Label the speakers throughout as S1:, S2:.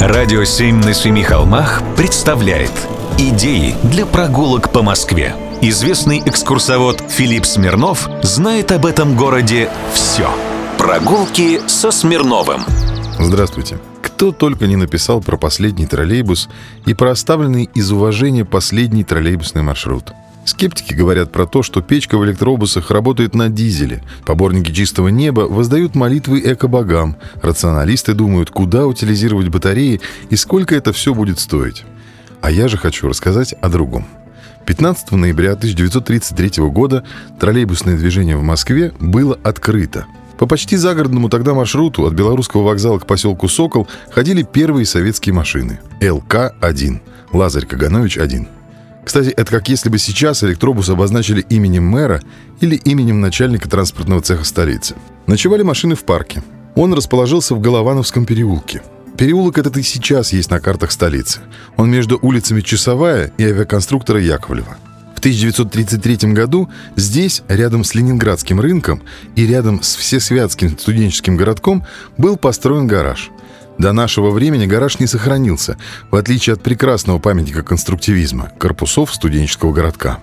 S1: Радио «Семь на семи холмах» представляет Идеи для прогулок по Москве. Известный экскурсовод Филипп Смирнов знает об этом городе все. Прогулки со Смирновым.
S2: Здравствуйте. Кто только не написал про последний троллейбус и про оставленный из уважения последний троллейбусный маршрут. Скептики говорят про то, что печка в электробусах работает на дизеле. Поборники чистого неба воздают молитвы эко-богам. Рационалисты думают, куда утилизировать батареи и сколько это все будет стоить. А я же хочу рассказать о другом. 15 ноября 1933 года троллейбусное движение в Москве было открыто. По почти загородному тогда маршруту от Белорусского вокзала к поселку Сокол ходили первые советские машины. ЛК-1. Лазарь Каганович-1. Кстати, это как если бы сейчас электробус обозначили именем мэра или именем начальника транспортного цеха столицы. Ночевали машины в парке. Он расположился в Головановском переулке. Переулок этот и сейчас есть на картах столицы. Он между улицами Часовая и авиаконструктора Яковлева. В 1933 году здесь, рядом с Ленинградским рынком и рядом с Всесвятским студенческим городком, был построен гараж – до нашего времени гараж не сохранился, в отличие от прекрасного памятника конструктивизма – корпусов студенческого городка.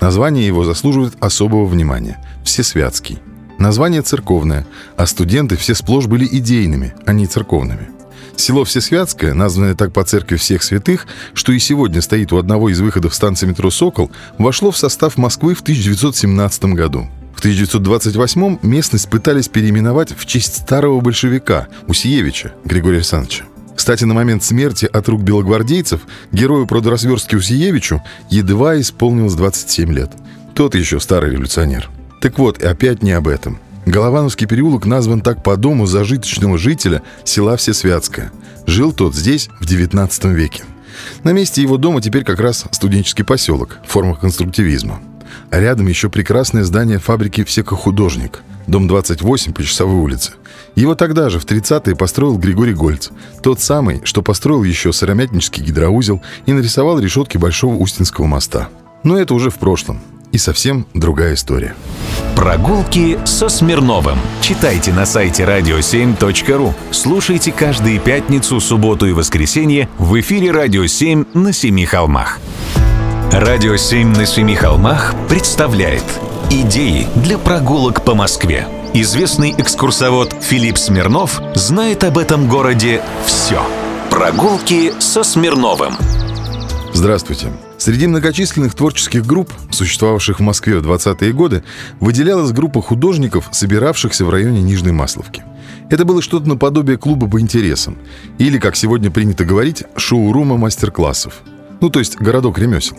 S2: Название его заслуживает особого внимания – Всесвятский. Название церковное, а студенты все сплошь были идейными, а не церковными. Село Всесвятское, названное так по церкви всех святых, что и сегодня стоит у одного из выходов станции метро «Сокол», вошло в состав Москвы в 1917 году. В 1928-м местность пытались переименовать в честь старого большевика Усиевича Григория Александровича. Кстати, на момент смерти от рук белогвардейцев герою продразверстки Усиевичу едва исполнилось 27 лет. Тот еще старый революционер. Так вот, и опять не об этом. Головановский переулок назван так по дому зажиточного жителя села Всесвятское. Жил тот здесь в 19 веке. На месте его дома теперь как раз студенческий поселок в формах конструктивизма. А рядом еще прекрасное здание фабрики «Всекохудожник», дом 28 по Часовой улице. Его тогда же, в 30-е, построил Григорий Гольц. Тот самый, что построил еще Сыромятнический гидроузел и нарисовал решетки Большого Устинского моста. Но это уже в прошлом. И совсем другая история.
S1: Прогулки со Смирновым. Читайте на сайте radio7.ru. Слушайте каждые пятницу, субботу и воскресенье в эфире «Радио 7» на Семи холмах. Радио «7 на семи холмах» представляет Идеи для прогулок по Москве. Известный экскурсовод Филипп Смирнов знает об этом городе все. Прогулки со Смирновым.
S2: Здравствуйте. Среди многочисленных творческих групп, существовавших в Москве в 20-е годы, выделялась группа художников, собиравшихся в районе Нижней Масловки. Это было что-то наподобие клуба по интересам, или, как сегодня принято говорить, шоурума мастер-классов. Ну, то есть городок ремесел.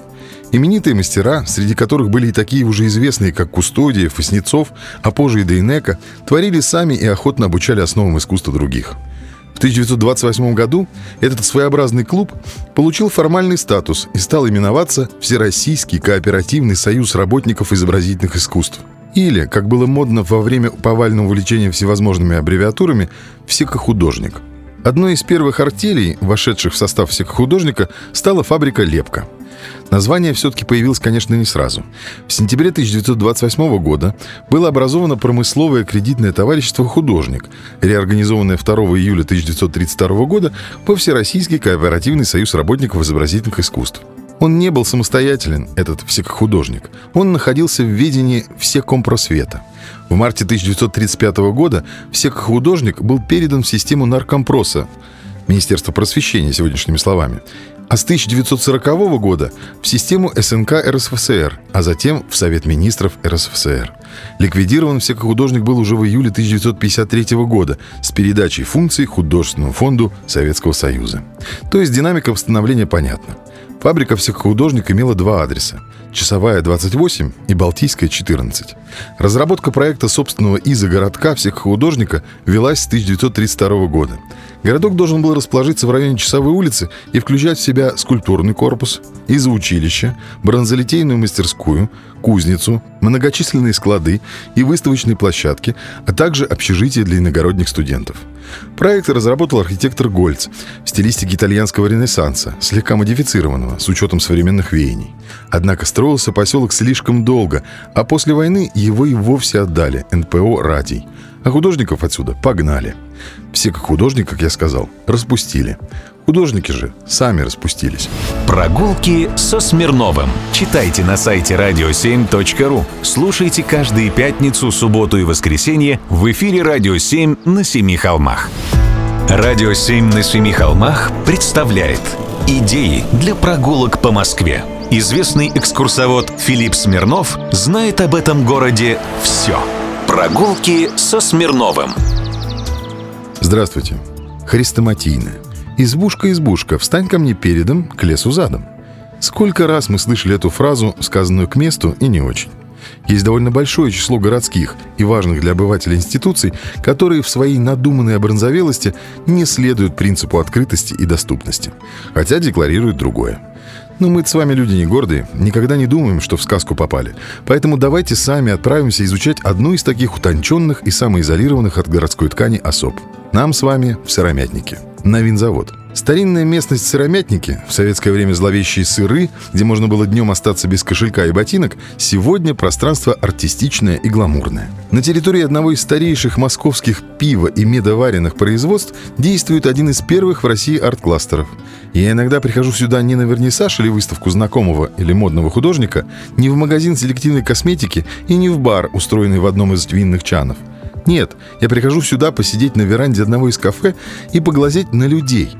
S2: Именитые мастера, среди которых были и такие уже известные, как Кустодиев, Фаснецов, а позже и Дейнека, творили сами и охотно обучали основам искусства других. В 1928 году этот своеобразный клуб получил формальный статус и стал именоваться Всероссийский кооперативный союз работников изобразительных искусств. Или, как было модно во время повального увлечения всевозможными аббревиатурами, «всекохудожник». Одной из первых артелей, вошедших в состав всекохудожника, стала фабрика «Лепка». Название все-таки появилось, конечно, не сразу. В сентябре 1928 года было образовано промысловое кредитное товарищество «Художник», реорганизованное 2 июля 1932 года по Всероссийский кооперативный союз работников изобразительных искусств. Он не был самостоятелен, этот всехудожник. Он находился в ведении всекомпросвета. В марте 1935 года всехудожник был передан в систему наркомпроса, Министерства просвещения, сегодняшними словами, а с 1940 года в систему СНК РСФСР, а затем в Совет министров РСФСР. Ликвидирован всекохудожник был уже в июле 1953 года с передачей функций Художественному фонду Советского Союза. То есть динамика восстановления понятна. Фабрика всехудожник имела два адреса – Часовая 28 и Балтийская 14. Разработка проекта собственного изо городка всехудожника велась с 1932 года. Городок должен был расположиться в районе Часовой улицы и включать в себя скульптурный корпус, изоучилище, бронзолитейную мастерскую, кузницу, многочисленные склады и выставочные площадки, а также общежитие для иногородних студентов. Проект разработал архитектор Гольц в стилистике итальянского ренессанса, слегка модифицированного, с учетом современных веяний. Однако строился поселок слишком долго, а после войны его и вовсе отдали НПО «Радий». А художников отсюда погнали. Все как художник, как я сказал, распустили. Художники же сами распустились.
S1: Прогулки со Смирновым. Читайте на сайте radio7.ru. Слушайте каждые пятницу, субботу и воскресенье в эфире «Радио 7» на Семи холмах. «Радио 7» на Семи холмах представляет Идеи для прогулок по Москве. Известный экскурсовод Филипп Смирнов знает об этом городе все. Прогулки со Смирновым.
S2: Здравствуйте. Хрестоматийная. «Избушка-избушка, встань ко мне передом, к лесу задом». Сколько раз мы слышали эту фразу, сказанную к месту, и не очень. Есть довольно большое число городских и важных для обывателя институций, которые в своей надуманной обронзовелости не следуют принципу открытости и доступности, хотя декларируют другое. Но мы с вами люди не гордые, никогда не думаем, что в сказку попали. Поэтому давайте сами отправимся изучать одну из таких утонченных и самоизолированных от городской ткани особ. Нам с вами в Сыромятнике на винзавод. Старинная местность Сыромятники, в советское время зловещие сыры, где можно было днем остаться без кошелька и ботинок, сегодня пространство артистичное и гламурное. На территории одного из старейших московских пива и медоваренных производств действует один из первых в России арт-кластеров. Я иногда прихожу сюда не на вернисаж или выставку знакомого или модного художника, не в магазин селективной косметики и не в бар, устроенный в одном из винных чанов – нет, я прихожу сюда посидеть на веранде одного из кафе и поглазеть на людей.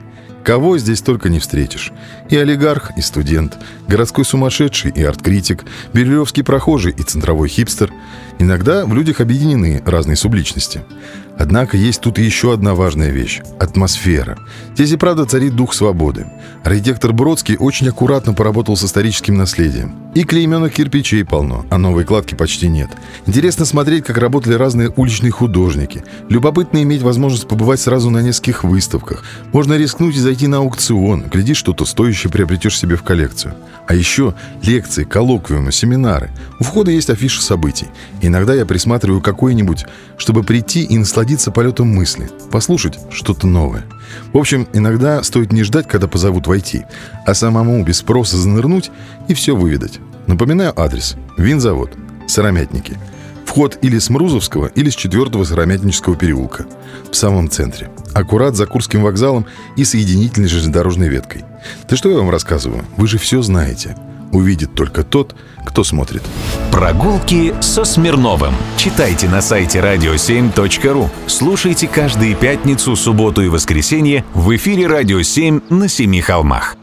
S2: Кого здесь только не встретишь. И олигарх, и студент, городской сумасшедший и арт-критик, бирюлевский прохожий и центровой хипстер. Иногда в людях объединены разные субличности. Однако есть тут еще одна важная вещь – атмосфера. Здесь и правда царит дух свободы. Архитектор Бродский очень аккуратно поработал с историческим наследием. И клейменных кирпичей полно, а новой кладки почти нет. Интересно смотреть, как работали разные уличные художники. Любопытно иметь возможность побывать сразу на нескольких выставках. Можно рискнуть и зайти на аукцион. Глядишь, что-то стоящее приобретешь себе в коллекцию. А еще лекции, коллоквиумы, семинары. У входа есть афиша событий. Иногда я присматриваю какой-нибудь, чтобы прийти и насладиться полетом мысли, послушать что-то новое. В общем, иногда стоит не ждать, когда позовут войти, а самому без спроса занырнуть и все выведать. Напоминаю адрес. Винзавод. Сыромятники. Вход или с Мрузовского, или с 4 Сыромятнического переулка. В самом центре. Аккурат за Курским вокзалом и соединительной железнодорожной веткой. Да что я вам рассказываю? Вы же все знаете. Увидит только тот, кто смотрит.
S1: Прогулки со Смирновым. Читайте на сайте radio7.ru. Слушайте каждые пятницу, субботу и воскресенье в эфире «Радио 7» на Семи холмах.